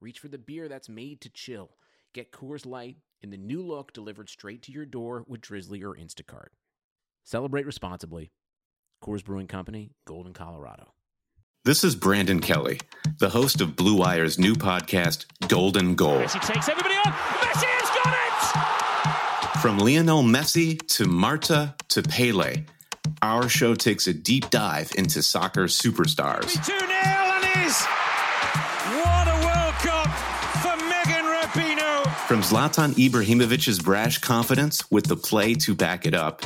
reach for the beer that's made to chill. Get Coors Light in the new look delivered straight to your door with Drizly or Instacart. Celebrate responsibly. Coors Brewing Company, Golden, Colorado. This is Brandon Kelly, the host of Blue Wire's new podcast, Golden Goal. Messi takes everybody on. Messi has got it! From Lionel Messi to Marta to Pele, our show takes a deep dive into soccer superstars. 2 0 and is. From Zlatan Ibrahimovic's brash confidence with the play to back it up,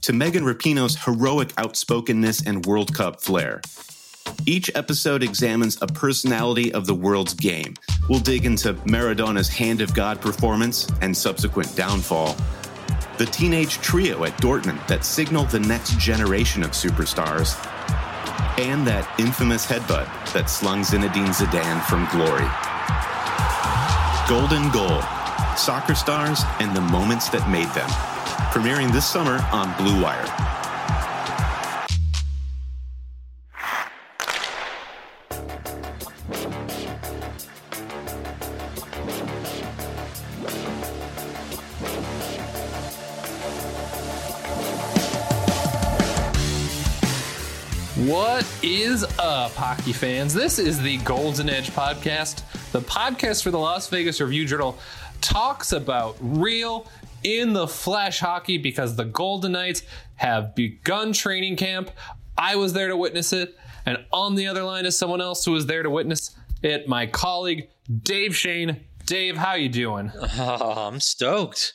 to Megan Rapinoe's heroic outspokenness and World Cup flair. Each episode examines a personality of the world's game. We'll dig into Maradona's Hand of God performance and subsequent downfall, the teenage trio at Dortmund that signaled the next generation of superstars, and that infamous headbutt that slung Zinedine Zidane from glory. Golden Goal Soccer Stars and the Moments That Made Them. Premiering this summer on Blue Wire. What is up, hockey fans? This is the Golden Edge podcast. The podcast for the Las Vegas Review Journal talks about real, in the flesh hockey because the Golden Knights have begun training camp. I was there to witness it, and on the other line is someone else who was there to witness it. My colleague Dave Schoen. Dave, how you doing? Oh, I'm stoked.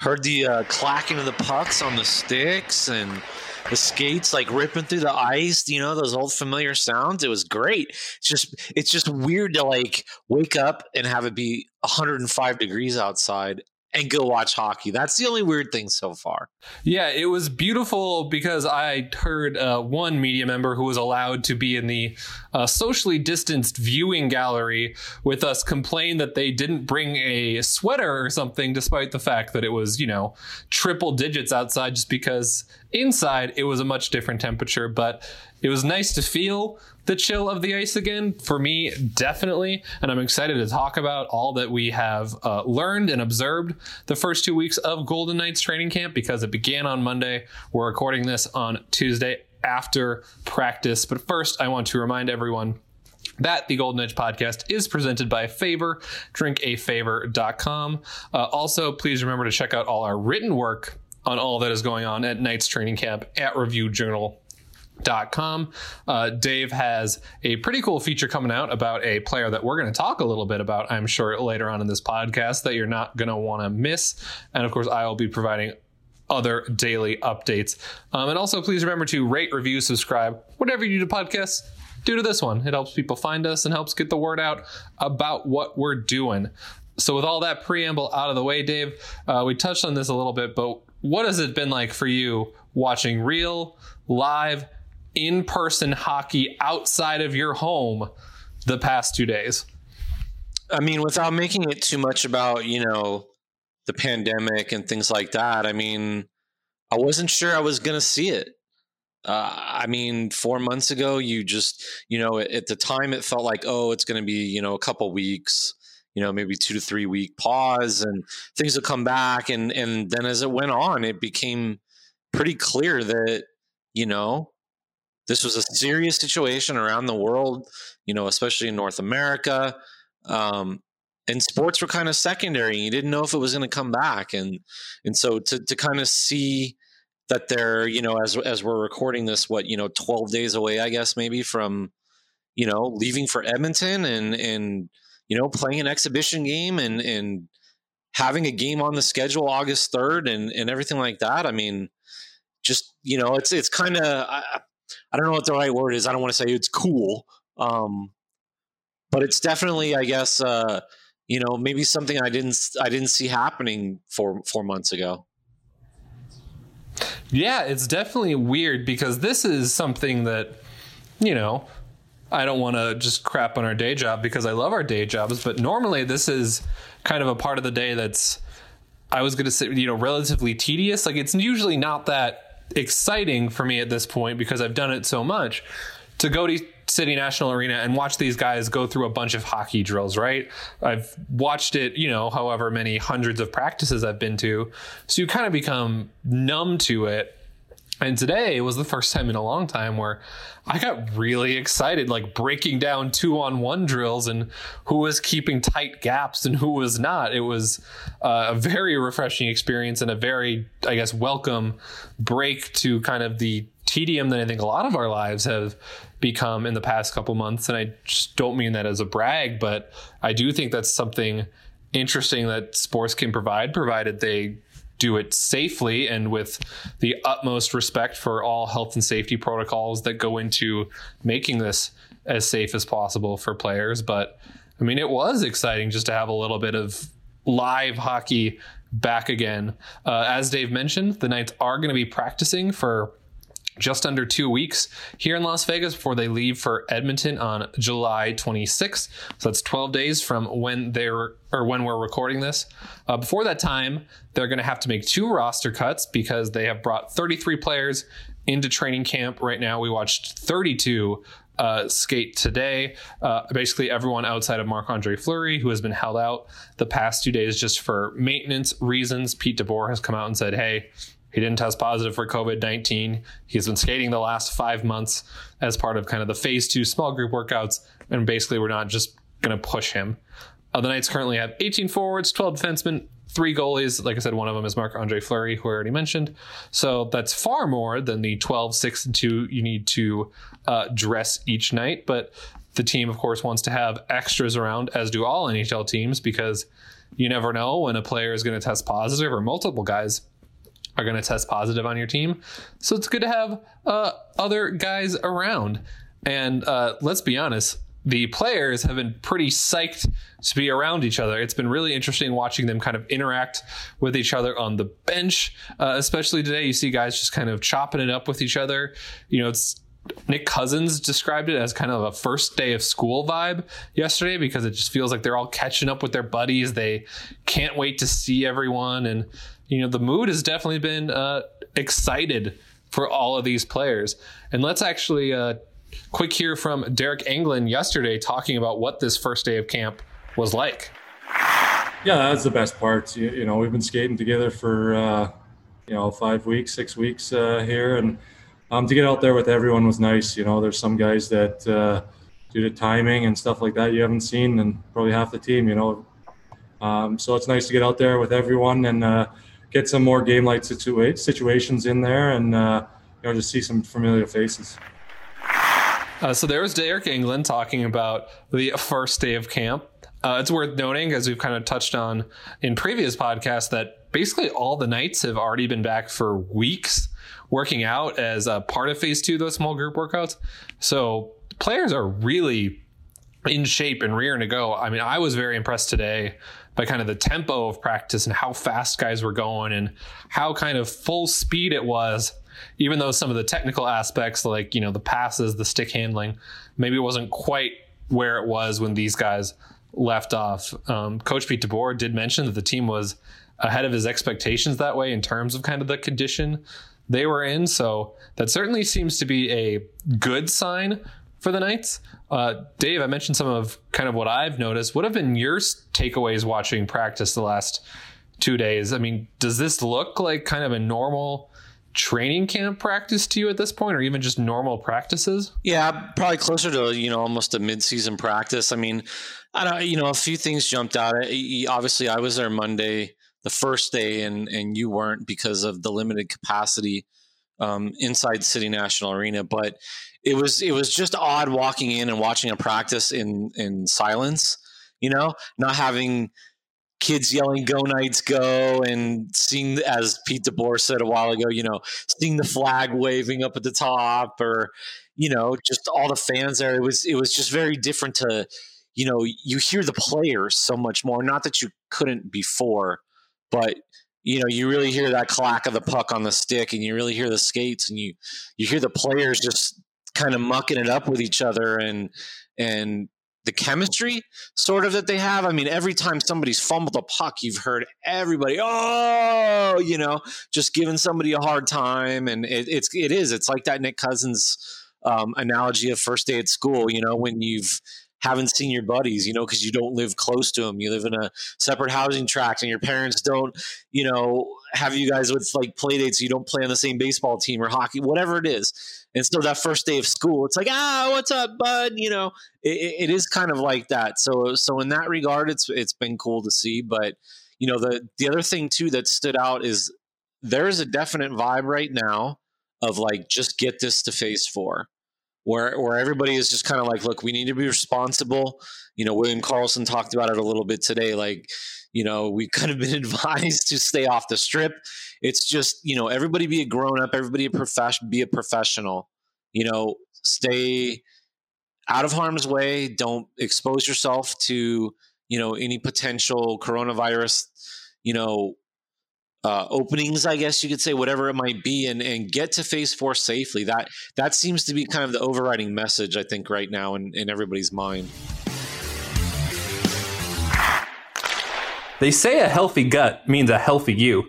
Heard the uh, clacking of the pucks on the sticks and the skates like ripping through the ice. You know those old familiar sounds. It was great. It's just it's just weird to like wake up and have it be 105 degrees outside and go watch hockey. That's the only weird thing so far. Yeah, it was beautiful because I heard uh, one media member who was allowed to be in the uh, socially distanced viewing gallery with us complain that they didn't bring a sweater or something, despite the fact that it was, you know, triple digits outside, just because inside it was a much different temperature. But it was nice to feel the chill of the ice again for me definitely and i'm excited to talk about all that we have uh, learned and observed the first two weeks of golden knights training camp because it began on monday we're recording this on tuesday after practice but first i want to remind everyone that the Golden Edge podcast is presented by Favor, drinkafavor.com. Uh, also, please remember to check out all our written work on all that is going on at Knights Training Camp at Review Journal Dot com. Uh, Dave has a pretty cool feature coming out about a player that we're going to talk a little bit about, I'm sure, later on in this podcast that you're not going to want to miss. And of course, I will be providing other daily updates. Um, and also, please remember to rate, review, subscribe, whatever you do to podcasts. Do to this one. It helps people find us and helps get the word out about what we're doing. So, with all that preamble out of the way, Dave, uh, we touched on this a little bit, but what has it been like for you watching real, live, in person hockey outside of your home the past two days? I mean, without making it too much about, you know, the pandemic and things like that, I mean, I wasn't sure I was going to see it. Uh, I mean, four months ago, you just, you know, at the time it felt like, oh, it's going to be, you know, a couple weeks, you know, maybe two to three week pause and things will come back. And, and then as it went on, it became pretty clear that, you know, this was a serious situation around the world, you know, especially in North America. Um, and sports were kind of secondary. You didn't know if it was going to come back, and and so to to kind of see that they're you know as as we're recording this, what you know, twelve days away, I guess maybe from you know leaving for Edmonton and and you know playing an exhibition game and and having a game on the schedule August third and and everything like that. I mean, just you know, it's it's kind of I don't know what the right word is. I don't want to say it's cool, um, but it's definitely, I guess, uh, you know, maybe something I didn't I didn't see happening four four months ago. Yeah, it's definitely weird because this is something that, you know, I don't want to just crap on our day job because I love our day jobs, but normally this is kind of a part of the day that's I was going to say, you know, relatively tedious. Like it's usually not that exciting for me at this point because I've done it so much to go to City National Arena and watch these guys go through a bunch of hockey drills, right? I've watched it, you know, however many hundreds of practices I've been to. So you kind of become numb to it. And today was the first time in a long time where I got really excited, like breaking down two on one drills and who was keeping tight gaps and who was not. It was uh, a very refreshing experience and a very, I guess, welcome break to kind of the tedium that I think a lot of our lives have become in the past couple months. And I just don't mean that as a brag, but I do think that's something interesting that sports can provide, provided they do it safely and with the utmost respect for all health and safety protocols that go into making this as safe as possible for players. But I mean, it was exciting just to have a little bit of live hockey back again. Uh, as Dave mentioned, the Knights are going to be practicing for just under two weeks here in Las Vegas before they leave for Edmonton on July 26th. So that's 12 days from when they're or when we're recording this. Uh, before that time, they're going to have to make two roster cuts because they have brought 33 players into training camp. Right now, we watched 32 uh, skate today. Uh, basically, everyone outside of Marc Andre Fleury, who has been held out the past two days just for maintenance reasons. Pete DeBoer has come out and said, hey, he didn't test positive for COVID 19. He's been skating the last five months as part of kind of the phase two small group workouts. And basically, we're not just going to push him. Uh, the Knights currently have 18 forwards, 12 defensemen, three goalies. Like I said, one of them is Marc Andre Fleury, who I already mentioned. So that's far more than the 12, 6, and 2 you need to uh, dress each night. But the team, of course, wants to have extras around, as do all NHL teams, because you never know when a player is going to test positive or multiple guys are going to test positive on your team. So it's good to have uh, other guys around. And uh, let's be honest, the players have been pretty psyched to be around each other. It's been really interesting watching them kind of interact with each other on the bench, uh, especially today. You see guys just kind of chopping it up with each other. You know, it's Nick Cousins described it as kind of a first day of school vibe yesterday because it just feels like they're all catching up with their buddies. They can't wait to see everyone. And you know, the mood has definitely been uh, excited for all of these players. And let's actually uh, quick hear from Deryk Engelland yesterday talking about what this first day of camp was like. Yeah, that's the best part. You, you know, we've been skating together for uh, you know five weeks, six weeks uh, here, and um, to get out there with everyone was nice. You know, there's some guys that uh, due to timing and stuff like that you haven't seen, and probably half the team. You know, um, so it's nice to get out there with everyone and uh, get some more game like situa- situations in there and uh, you know just see some familiar faces. Uh, so there was Deryk Engelland talking about the first day of camp. Uh, it's worth noting, as we've kind of touched on in previous podcasts, that basically all the Knights have already been back for weeks working out as a part of phase two, those small group workouts. So players are really in shape and rearing to go. I mean, I was very impressed today by kind of the tempo of practice and how fast guys were going and how kind of full speed it was even though some of the technical aspects like you know the passes the stick handling maybe wasn't quite where it was when these guys left off um, coach pete deboer did mention that the team was ahead of his expectations that way in terms of kind of the condition they were in so that certainly seems to be a good sign for the Knights. Uh, Dave, I mentioned some of kind of what I've noticed. What have been your takeaways watching practice the last two days? I mean, does this look like kind of a normal training camp practice to you at this point, or even just normal practices? Yeah, probably closer to you know almost a midseason practice. I mean, I don't, you know, a few things jumped out. Obviously, I was there Monday, the first day, and and you weren't because of the limited capacity um, inside City National Arena. But it was it was just odd walking in and watching a practice in in silence. You know, not having kids yelling "Go Knights, go!" and seeing, as Pete DeBoer said a while ago, you know, seeing the flag waving up at the top, or you know, just all the fans there. It was it was just very different to you know, you hear the players so much more. Not that you couldn't before, but you know, you really hear that clack of the puck on the stick, and you really hear the skates, and you you hear the players just kind of mucking it up with each other, and and the chemistry sort of that they have. I mean, every time somebody's fumbled a puck, you've heard everybody, oh, you know, just giving somebody a hard time, and it, it's it is it's like that Nick Cousins um, analogy of first day at school. You know, when you've haven't seen your buddies, you know, because you don't live close to them. You live in a separate housing tract, and your parents don't, you know, have you guys with like play dates. You don't play on the same baseball team or hockey, whatever it is. And so that first day of school, it's like, ah, what's up, bud? You know, it, it is kind of like that. So, so in that regard, it's it's been cool to see. But you know, the the other thing too that stood out is there is a definite vibe right now of like just get this to phase four where where everybody is just kind of like, look, we need to be responsible. You know, William Karlsson talked about it a little bit today. Like, you know, we could have been advised to stay off the strip. It's just, you know, everybody be a grown up, everybody a profession, be a professional. You know, stay out of harm's way. Don't expose yourself to, you know, any potential coronavirus, you know, uh, openings, I guess you could say, whatever it might be, and and get to phase four safely. That that seems to be kind of the overriding message I think right now in, in everybody's mind. They say a healthy gut means a healthy you.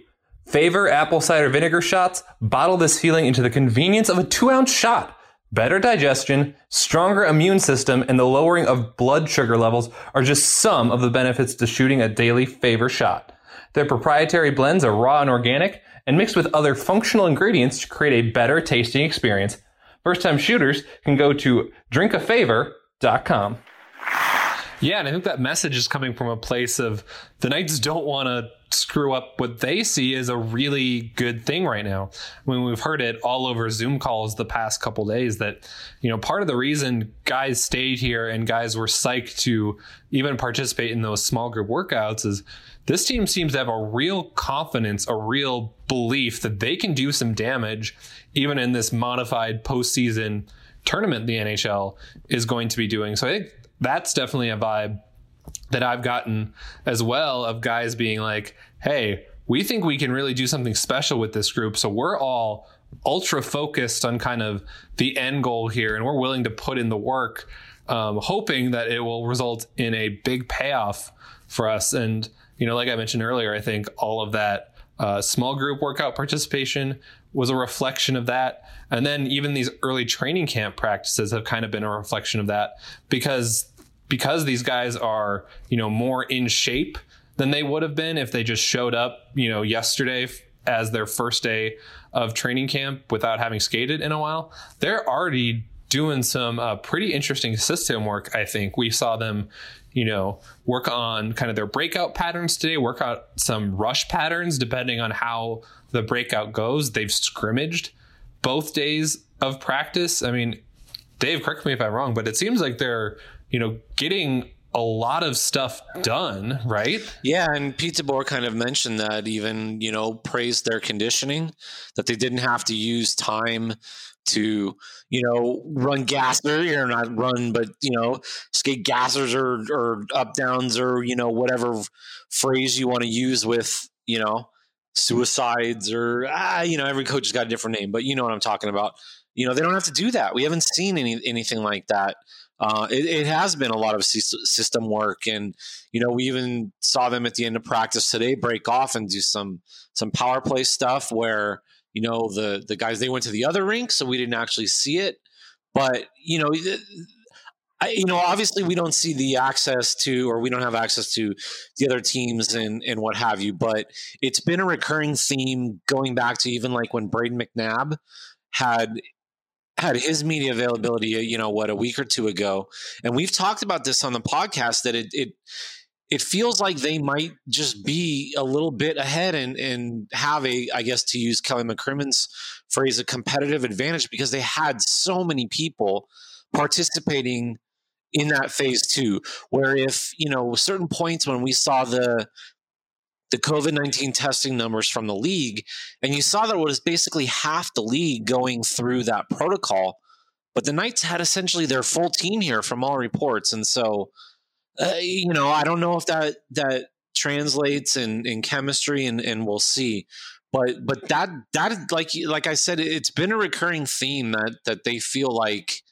Favor apple cider vinegar shots bottle this feeling into the convenience of a two ounce shot. Better digestion, stronger immune system, and the lowering of blood sugar levels are just some of the benefits to shooting a daily favor shot. Their proprietary blends are raw and organic and mixed with other functional ingredients to create a better tasting experience. First time shooters can go to drinkafavor.com. Yeah, and I think that message is coming from a place of the Knights don't want to screw up what they see as a really good thing right now. I mean, we've heard it all over Zoom calls the past couple days that, you know, part of the reason guys stayed here and guys were psyched to even participate in those small group workouts is this team seems to have a real confidence, a real belief that they can do some damage even in this modified postseason tournament the NHL is going to be doing. So I think that's definitely a vibe that I've gotten as well of guys being like, hey, we think we can really do something special with this group. So we're all ultra focused on kind of the end goal here, and we're willing to put in the work, um, hoping that it will result in a big payoff for us. And, you know, like I mentioned earlier, I think all of that uh, small group workout participation was a reflection of that. And then even these early training camp practices have kind of been a reflection of that because because these guys are, you know, more in shape than they would have been if they just showed up, you know, yesterday as their first day of training camp without having skated in a while. They're already doing some uh, pretty interesting system work. I think we saw them, you know, work on kind of their breakout patterns today, work out some rush patterns depending on how the breakout goes. They've scrimmaged both days of practice. I mean, Dave, correct me if I'm wrong, but it seems like they're, you know, getting a lot of stuff done, right? Yeah, and Pete DeBoer kind of mentioned that even, you know, praised their conditioning, that they didn't have to use time to, you know, run gasser, or not run, but, you know, skate gassers or, or up downs or, you know, whatever phrase you want to use with, you know, suicides or ah, you know, every coach has got a different name, but you know what I'm talking about. You know, they don't have to do that. We haven't seen any anything like that. Uh, it, it, has been a lot of system work, and you know, we even saw them at the end of practice today break off and do some some power play stuff where you know the the guys they went to the other rink, so we didn't actually see it. But you know, I, you know, obviously we don't see the access to, or we don't have access to the other teams and and what have you. But it's been a recurring theme going back to even like when Brayden McNabb had had his media availability, you know, what a week or two ago, and we've talked about this on the podcast that it it it feels like they might just be a little bit ahead and and have a, I guess, to use Kelly McCrimmon's phrase, a competitive advantage because they had so many people participating in that phase two, where if you know certain points when we saw the the COVID nineteen testing numbers from the league, and you saw that it was basically half the league going through that protocol, but the Knights had essentially their full team here from all reports, and so uh, you know, I don't know if that that translates in in chemistry, and and we'll see. But but that that like like I said, it's been a recurring theme that that they feel like,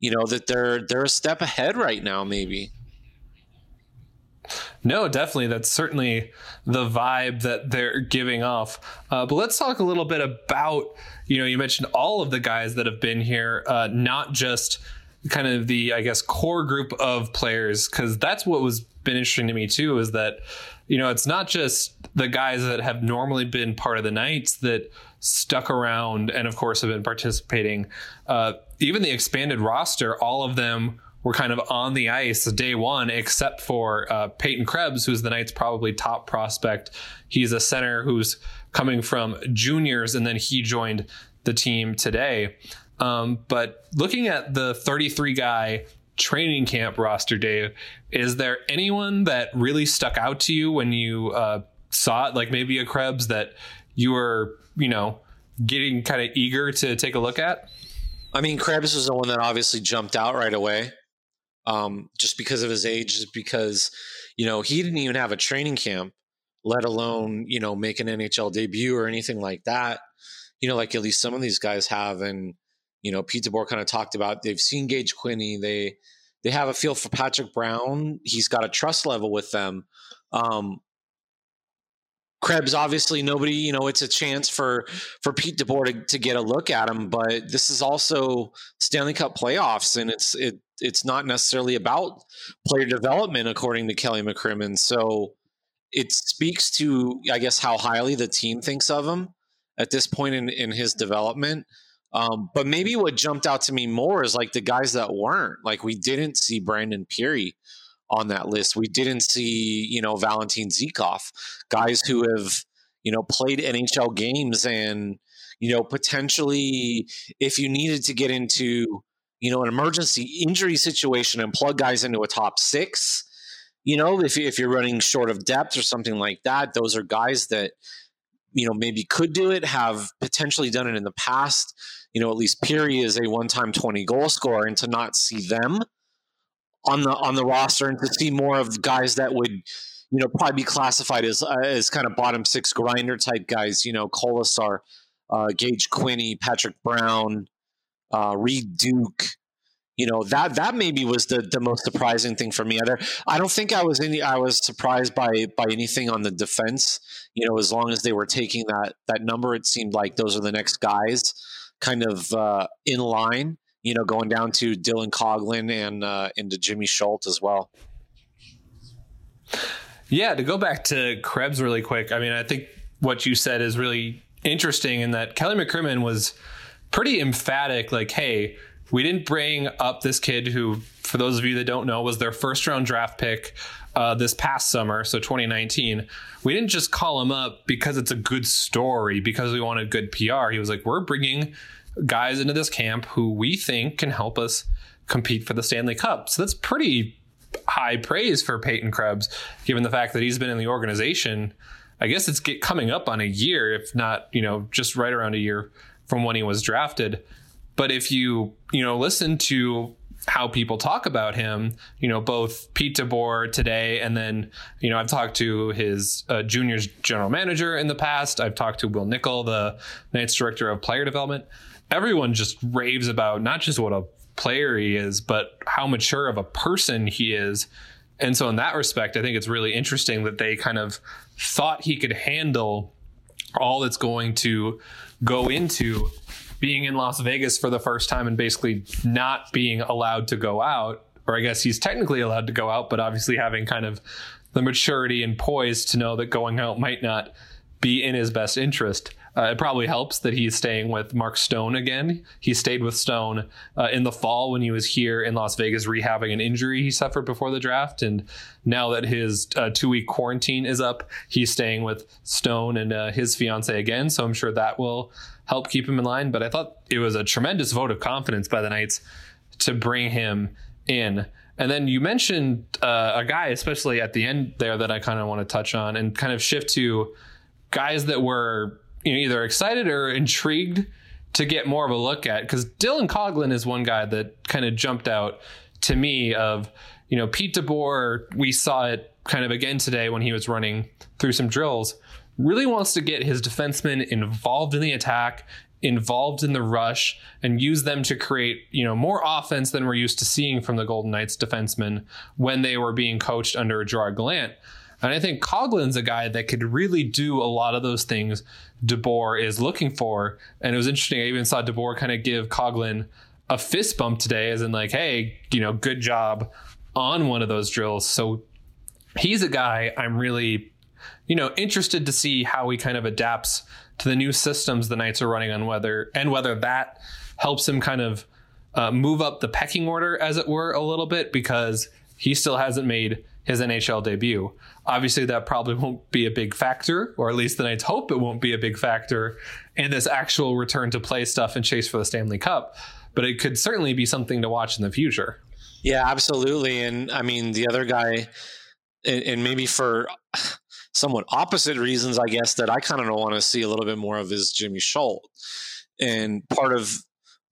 you know, that they're they're a step ahead right now, maybe. No, definitely. That's certainly the vibe that they're giving off. Uh, but let's talk a little bit about, you know, you mentioned all of the guys that have been here, uh, not just kind of the, I guess, core group of players, because that's what was been interesting to me too, is that, you know, it's not just the guys that have normally been part of the Knights that stuck around and, of course, have been participating. Uh, even the expanded roster, all of them were kind of on the ice day one, except for uh, Peyton Krebs, who's the Knights' probably top prospect. He's a center who's coming from juniors, and then he joined the team today. Um, but looking at the 33 guy training camp roster, Dave, is there anyone that really stuck out to you when you uh, saw it? Like maybe a Krebs that you were, you know, getting kind of eager to take a look at? I mean, Krebs was the one that obviously jumped out right away um, just because of his age, just because you know he didn't even have a training camp, let alone you know make an NHL debut or anything like that. You know, like at least some of these guys have, and you know, Pete DeBoer kind of talked about they've seen Gage Quinney, they they have a feel for Patrick Brown. He's got a trust level with them. Um, Krebs, obviously, nobody, you know, it's a chance for for Pete DeBoer to, to get a look at him, but this is also Stanley Cup playoffs, and it's it it's not necessarily about player development, according to Kelly McCrimmon. So it speaks to, I guess, how highly the team thinks of him at this point in, in his development. Um, but maybe what jumped out to me more is like the guys that weren't. Like we didn't see Brandon Pirri on that list. We didn't see, you know, Valentin Zykov, guys who have, you know, played NHL games and, you know, potentially if you needed to get into, you know, an emergency injury situation and plug guys into a top six, you know, if, if you're running short of depth or something like that, those are guys that, you know, maybe could do it, have potentially done it in the past. You know, at least Pirri is a one time 20 goal scorer, and to not see them on the on the roster and to see more of guys that would you know probably be classified as uh, as kind of bottom six grinder type guys you know Kolesar, uh, Gage Quinney, Patrick Brown, uh, Reid Duke. You know that that maybe was the, the most surprising thing for me. There, I don't think I was any. I was surprised by by anything on the defense. You know, as long as they were taking that that number, it seemed like those are the next guys, kind of uh, in line you know, going down to Dylan Coghlan and uh, into Jimmy Schuldt as well. Yeah, to go back to Krebs really quick. I mean, I think what you said is really interesting in that Kelly McCrimmon was pretty emphatic. Like, hey, we didn't bring up this kid who, for those of you that don't know, was their first round draft pick uh, this past summer, so 2019. We didn't just call him up because it's a good story, because we wanted good PR. He was like, we're bringing guys into this camp who we think can help us compete for the Stanley Cup. So that's pretty high praise for Peyton Krebs, given the fact that he's been in the organization. I guess it's get, coming up on a year, if not, you know, just right around a year from when he was drafted. But if you, you know, listen to how people talk about him, you know, both Pete DeBoer today, and then, you know, I've talked to his uh, juniors general manager in the past. I've talked to Wil Nichol, the Knights director of player development everyone just raves about not just what a player he is, but how mature of a person he is. And so, in that respect, I think it's really interesting that they kind of thought he could handle all that's going to go into being in Las Vegas for the first time and basically not being allowed to go out. Or I guess he's technically allowed to go out, but obviously having kind of the maturity and poise to know that going out might not be in his best interest. Uh, it probably helps that he's staying with Mark Stone again. He stayed with Stone uh, in the fall when he was here in Las Vegas rehabbing an injury he suffered before the draft. And now that his uh, two week quarantine is up, he's staying with Stone and uh, his fiance again. So I'm sure that will help keep him in line. But I thought it was a tremendous vote of confidence by the Knights to bring him in. And then you mentioned uh, a guy, especially at the end there, that I kind of want to touch on and kind of shift to guys that were you know either excited or intrigued to get more of a look at because Dylan Coghlan is one guy that kind of jumped out to me of you know, Pete DeBoer, we saw it kind of again today when he was running through some drills, really wants to get his defensemen involved in the attack, involved in the rush, and use them to create, you know, more offense than we're used to seeing from the Golden Knights defensemen when they were being coached under Gerard Gallant. And I think Coghlan's a guy that could really do a lot of those things DeBoer is looking for. And it was interesting. I even saw DeBoer kind of give Coghlan a fist bump today, as in like, hey, you know, good job on one of those drills. So he's a guy I'm really, you know, interested to see how he kind of adapts to the new systems the Knights are running on whether and whether that helps him kind of uh, move up the pecking order, as it were, a little bit because he still hasn't made his NHL debut. Obviously, that probably won't be a big factor, or at least the Knights hope it won't be a big factor in this actual return to play stuff and chase for the Stanley Cup. But it could certainly be something to watch in the future. Yeah, absolutely. And I mean, the other guy, and, and maybe for somewhat opposite reasons, I guess, that I kind of want to see a little bit more of is Jimmy Schuldt. And part of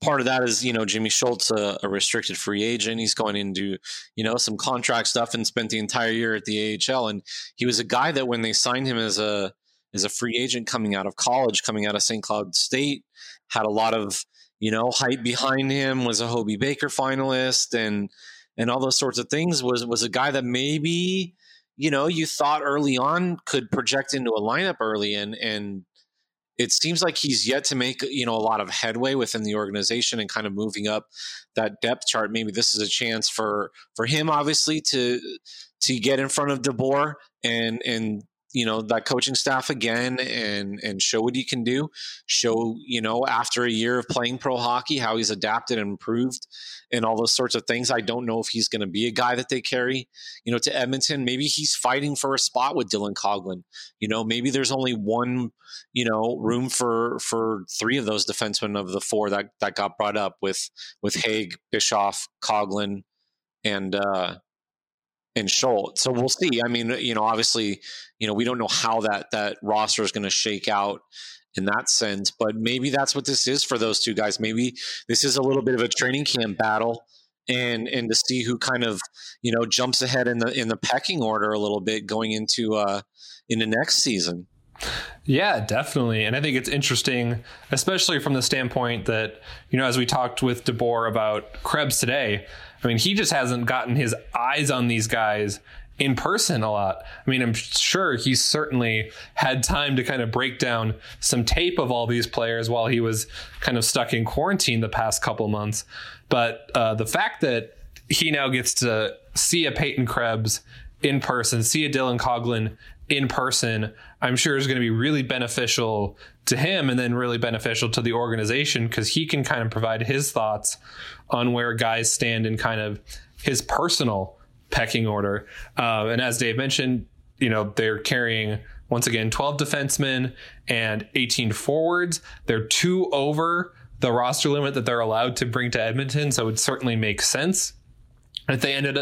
part of that is you know Jimmy Schuldt's a, a, restricted free agent. He's going into you know some contract stuff and spent the entire year at the AHL. And he was a guy that when they signed him as a as a free agent coming out of college, coming out of St. Cloud State, had a lot of you know hype behind him. Was a Hobey Baker finalist and and all those sorts of things. Was was a guy that maybe you know you thought early on could project into a lineup early and and it seems like he's yet to make you know a lot of headway within the organization and kind of moving up that depth chart. Maybe this is a chance for for him, obviously, to to get in front of DeBoer and and you know that coaching staff again and and show what he can do. Show you know after a year of playing pro hockey how he's adapted and improved and all those sorts of things. I don't know if he's going to be a guy that they carry you know to edmonton. Maybe he's fighting for a spot with dylan coghlan you know maybe there's only one you know room for for three of those defensemen of the four that that got brought up with with hague bischoff coghlan and uh and Schuldt. So we'll see. I mean, you know, obviously, you know, we don't know how that that roster is going to shake out in that sense, but maybe that's what this is for those two guys. Maybe this is a little bit of a training camp battle and and to see who kind of, you know, jumps ahead in the in the pecking order a little bit going into uh into next season. Yeah, definitely. And I think it's interesting, especially from the standpoint that, you know, as we talked with DeBoer about Krebs today, I mean, he just hasn't gotten his eyes on these guys in person a lot. I mean, I'm sure he's certainly had time to kind of break down some tape of all these players while he was kind of stuck in quarantine the past couple months. But uh, the fact that he now gets to see a Peyton Krebs in person, see a Dylan Coghlan in person, I'm sure is going to be really beneficial to him and then really beneficial to the organization because he can kind of provide his thoughts on where guys stand in kind of his personal pecking order. Uh, and as Dave mentioned, you know, they're carrying once again 12 defensemen and 18 forwards. They're two over the roster limit that they're allowed to bring to Edmonton. So it certainly makes sense they ended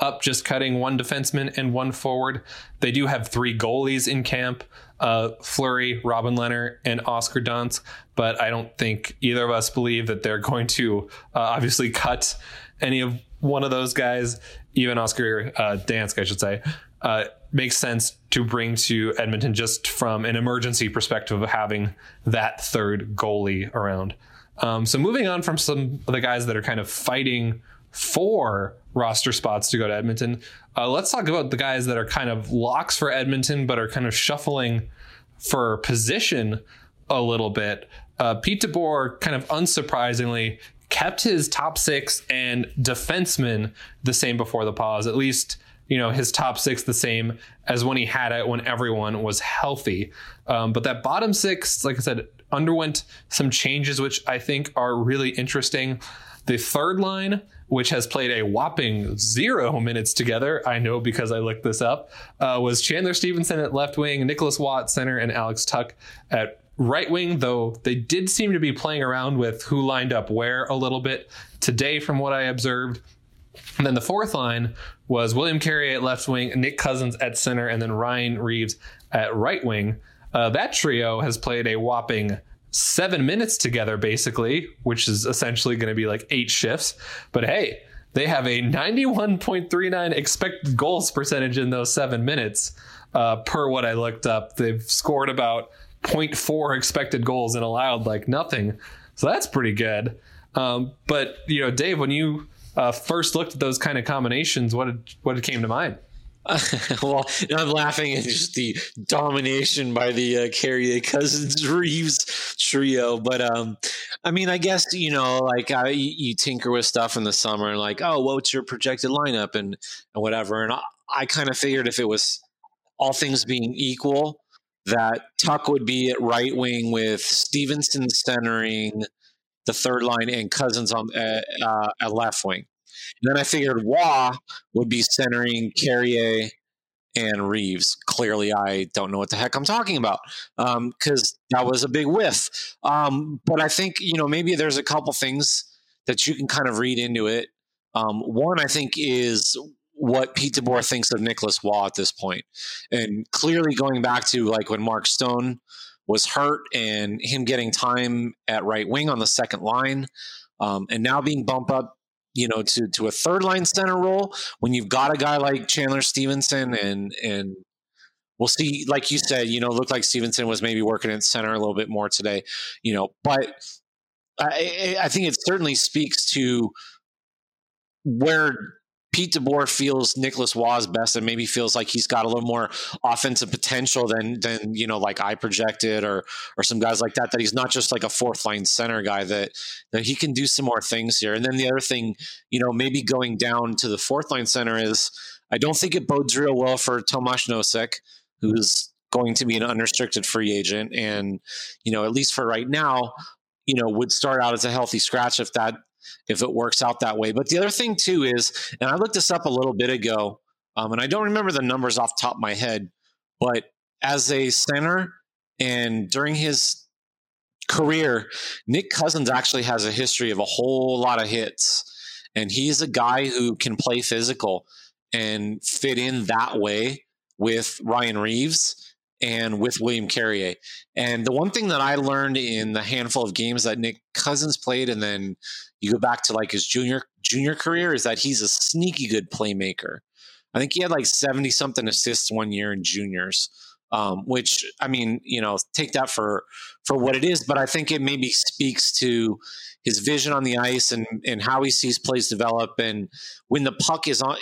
up just cutting one defenseman and one forward, they do have three goalies in camp uh, Fleury, Robin Lehner, and Oscar Dansk. But I don't think either of us believe that they're going to uh, obviously cut any of one of those guys, even Oscar uh, Dansk, I should say. Uh, makes sense to bring to Edmonton just from an emergency perspective of having that third goalie around. Um, so moving on from some of the guys that are kind of fighting for roster spots to go to Edmonton. Uh, let's talk about the guys that are kind of locks for Edmonton, but are kind of shuffling for position a little bit. Uh, Pete DeBoer, kind of unsurprisingly, kept his top six and defenseman the same before the pause. At least, you know, his top six the same as when he had it when everyone was healthy. Um, but that bottom six, like I said, underwent some changes, which I think are really interesting. The third line which has played a whopping zero minutes together, I know because I looked this up, uh, was Chandler Stephenson at left wing, Nicolas Roy center, and Alex Tuch at right wing, though they did seem to be playing around with who lined up where a little bit today, from what I observed. And then the fourth line was William Carrier at left wing, Nick Cousins at center, and then Ryan Reaves at right wing. Uh, that trio has played a whopping seven minutes together, basically, which is essentially going to be like eight shifts. But hey, they have a 91.39 expected goals percentage in those seven minutes. Uh, per what I looked up, they've scored about 0.4 expected goals and allowed like nothing. So that's pretty good. Um, but you know, Dave, when you uh, first looked at those kind of combinations, what what came to mind? well, I'm laughing at just the domination by the uh, Carrier Cousins Reaves trio. But um, I mean, I guess you know, like I, you tinker with stuff in the summer, and like, oh, what's your projected lineup and and whatever. And I, I kind of figured if it was all things being equal, that Tuch would be at right wing with Stephenson centering the third line and Cousins on uh, uh, at left wing. And then I figured Roy would be centering Carrier and Reaves. Clearly, I don't know what the heck I'm talking about because um, that was a big whiff. Um, but I think you know maybe there's a couple things that you can kind of read into it. Um, one, I think, is what Pete DeBoer thinks of Nicolas Roy at this point, and clearly going back to like when Mark Stone was hurt and him getting time at right wing on the second line, um, and now being bumped up you know, to to a third line center role when you've got a guy like Chandler Stephenson and and we'll see, like you said, you know, looked like Stephenson was maybe working in center a little bit more today, you know, but I, I think it certainly speaks to where Pete DeBoer feels Nicolas Roy's best and maybe feels like he's got a little more offensive potential than than you know like I projected or or some guys like that that he's not just like a fourth line center guy that that he can do some more things here. And then the other thing, you know, maybe going down to the fourth line center is I don't think it bodes real well for Tomas Nosek, who's going to be an unrestricted free agent and you know at least for right now you know would start out as a healthy scratch if that if it works out that way. But the other thing too is, and I looked this up a little bit ago, um, and I don't remember the numbers off top of my head, but as a center and during his career, Nick Cousins actually has a history of a whole lot of hits. And he's a guy who can play physical and fit in that way with Ryan Reaves and with William Carrier. And the one thing that I learned in the handful of games that Nick Cousins played, and then you go back to like his junior junior career, is that he's a sneaky good playmaker. I think he had like seventy something assists one year in juniors. Um, which I mean, you know, take that for for what it is, but I think it maybe speaks to his vision on the ice and and how he sees plays develop, and when the puck is on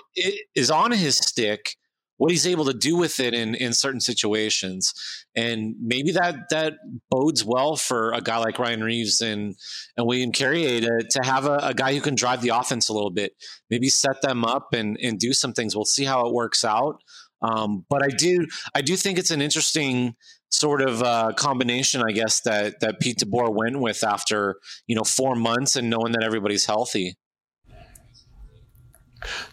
is on his stick, what he's able to do with it in in certain situations. And maybe that that bodes well for a guy like Ryan Reaves and and William Carrier to, to have a, a guy who can drive the offense a little bit maybe set them up and and do some things. We'll see how it works out. Um, but I do I do think it's an interesting sort of uh, combination I guess that that Pete DeBoer went with after you know four months and knowing that everybody's healthy.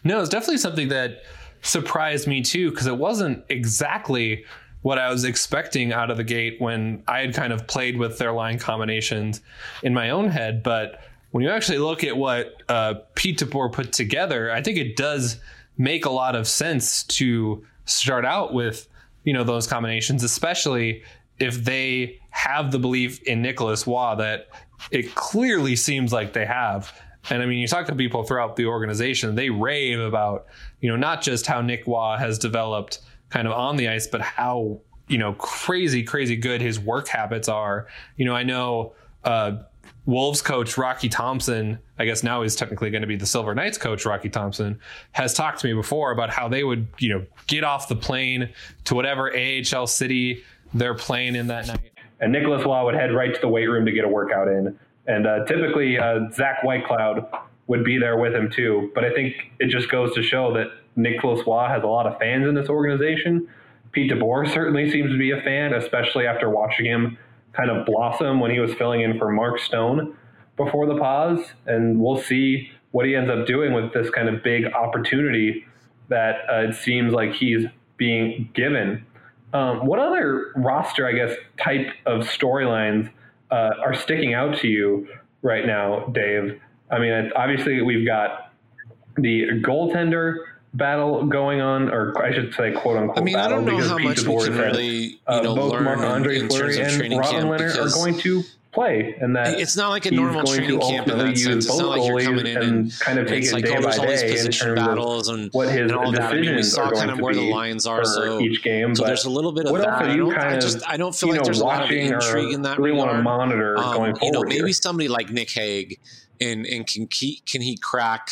No it's definitely something that surprised me too because it wasn't exactly what I was expecting out of the gate when I had kind of played with their line combinations in my own head. But when you actually look at what uh, Pete DeBoer put together, I think it does make a lot of sense to start out with you know those combinations, especially if they have the belief in Nicolas Roy that it clearly seems like they have. And I mean, you talk to people throughout the organization, they rave about, you know, not just how Nick Roy has developed kind of on the ice, but how, you know, crazy, crazy good his work habits are. You know, I know uh, Wolves coach Rocky Thompson, I guess now he's technically going to be the Silver Knights coach, Rocky Thompson, has talked to me before about how they would, you know, get off the plane to whatever AHL city they're playing in that night. And Nicolas Roy would head right to the weight room to get a workout in and uh, typically, uh, Zach Whitecloud would be there with him too. But I think it just goes to show that Nicolas Roy has a lot of fans in this organization. Pete DeBoer certainly seems to be a fan, especially after watching him kind of blossom when he was filling in for Mark Stone before the pause. And we'll see what he ends up doing with this kind of big opportunity that uh, it seems like he's being given. Um, what other roster, I guess, type of storylines uh, are sticking out to you right now, Dave? I mean, obviously we've got the goaltender battle going on, or I should say, quote unquote. I mean, battle, I don't know how much we can really, you uh, know, both learn Marc Andre Fleury and Robin Lehner are going to play, and that it's not like a normal training camp in that sense. It's not like you're coming in and, and kind of it's like, day oh, by there's all these day in position terms battles and what his and all that. I mean, we saw are kind of where the lines are. So each game. so there's a little bit of what that. else are I don't, kind I just I don't feel like know, there's a lot of intrigue in that really want regard. to monitor Um, going you know, forward? maybe here? somebody like Nick Hague, and and can he, can he crack,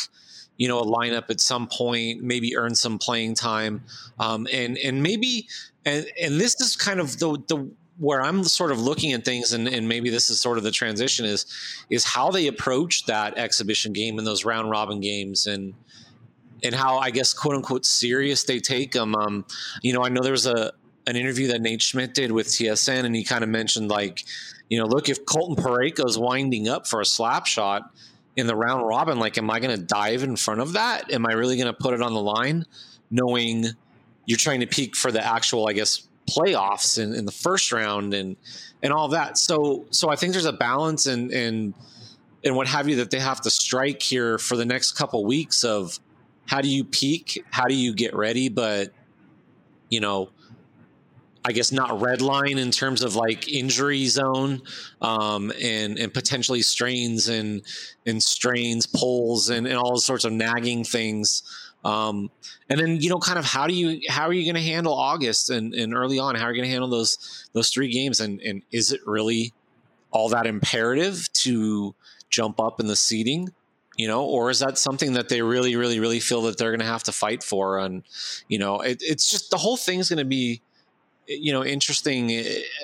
you know, a lineup at some point, maybe earn some playing time, um, and and maybe and and this is kind of the the where I'm sort of looking at things, and, and maybe this is sort of the transition is is how they approach that exhibition game and those round robin games, and and how I guess quote unquote serious they take them. Um, you know, I know there was a an interview that Nate Schmidt did with TSN, and he kind of mentioned like, you know, look if Colton Parayko's winding up for a slap shot in the round robin, like, am I going to dive in front of that? Am I really going to put it on the line, knowing you're trying to peak for the actual, I guess, playoffs in, in the first round and and all that. So so I think there's a balance and and and what have you that they have to strike here for the next couple weeks of how do you peak, how do you get ready, but you know, I guess not red line in terms of like injury zone, um, and and potentially strains and and strains, pulls, and, and all sorts of nagging things. Um, and then you know, kind of how do you how are you going to handle August and, and early on? How are you going to handle those those three games? And and is it really all that imperative to jump up in the seating? You know, or is that something that they really, really, really feel that they're going to have to fight for? And you know, it, it's just the whole thing's going to be you know interesting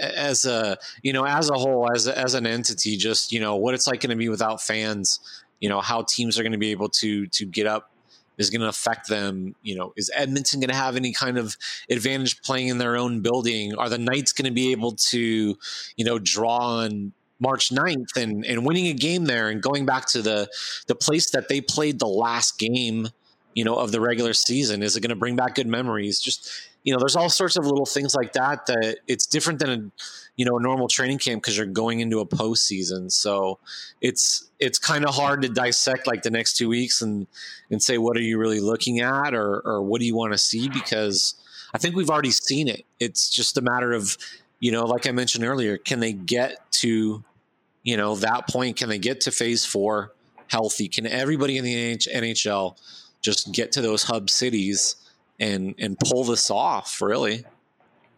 as a you know as a whole as as an entity just you know what it's like going to be without fans you know how teams are going to be able to to get up is going to affect them you know is edmonton going to have any kind of advantage playing in their own building? Are the knights going to be able to you know draw on march 9th and and winning a game there and going back to the the place that they played the last game you know of the regular season? Is it going to bring back good memories? Just you know, there's all sorts of little things like that that it's different than a you know a normal training camp because you're going into a postseason. So it's it's kind of hard to dissect like the next two weeks and and say what are you really looking at or or what do you want to see because I think we've already seen it. It's just a matter of you know, like I mentioned earlier, can they get to you know that point? Can they get to phase four healthy? Can everybody in the NHL just get to those hub cities? and and pull this off really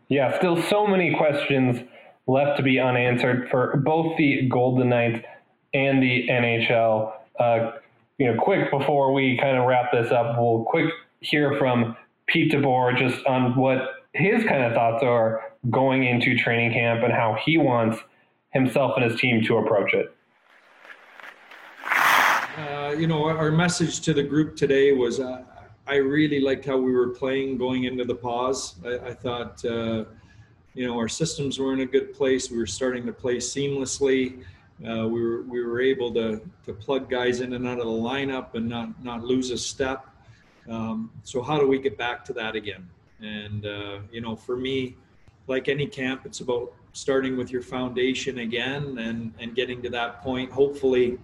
yeah still so many questions left to be unanswered for both the golden knights and the nhl uh, you know quick before we kind of wrap this up we'll quick hear from pete DeBoer just on what his kind of thoughts are going into training camp and how he wants himself and his team to approach it uh, you know our message to the group today was uh, I really liked how we were playing going into the pause. I, I thought, uh, you know, our systems were in a good place. We were starting to play seamlessly. Uh, we were we were able to to plug guys in and out of the lineup and not not lose a step. Um, so how do we get back to that again? And uh, you know, for me, like any camp, it's about starting with your foundation again and and getting to that point. Hopefully,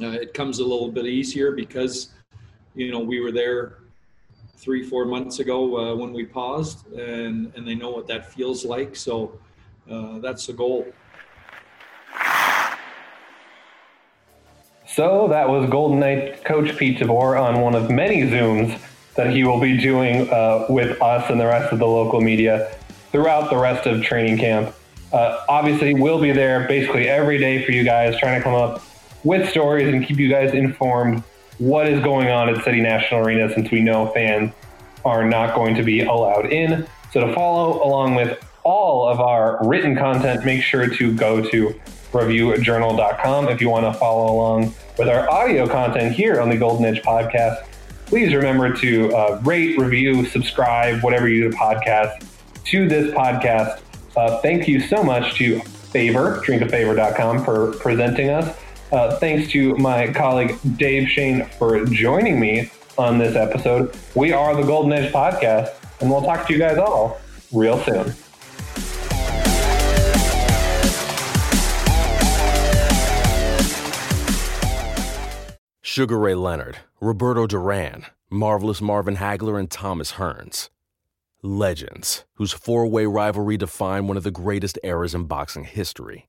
uh, it comes a little bit easier because you know, we were there three, four months ago uh, when we paused, and and they know what that feels like. So uh, that's the goal. So that was Golden Knight coach Pete DeBoer on one of many Zooms that he will be doing uh, with us and the rest of the local media throughout the rest of training camp. Uh, obviously, we'll be there basically every day for you guys, trying to come up with stories and keep you guys informed what is going on at City National Arena since we know fans are not going to be allowed in. So to follow along with all of our written content, make sure to go to reviewjournal.com if you want to follow along with our audio content here on the Golden Edge podcast. Please remember to uh, rate, review, subscribe, whatever you do to podcast to this podcast. Uh, thank you so much to Favor, drinkafavor.com for presenting us. Uh, thanks to my colleague Dave Schoen for joining me on this episode. We are the Golden Edge Podcast, and we'll talk to you guys all real soon. Sugar Ray Leonard, Roberto Duran, Marvelous Marvin Hagler, and Thomas Hearns. Legends, whose four way rivalry defined one of the greatest eras in boxing history.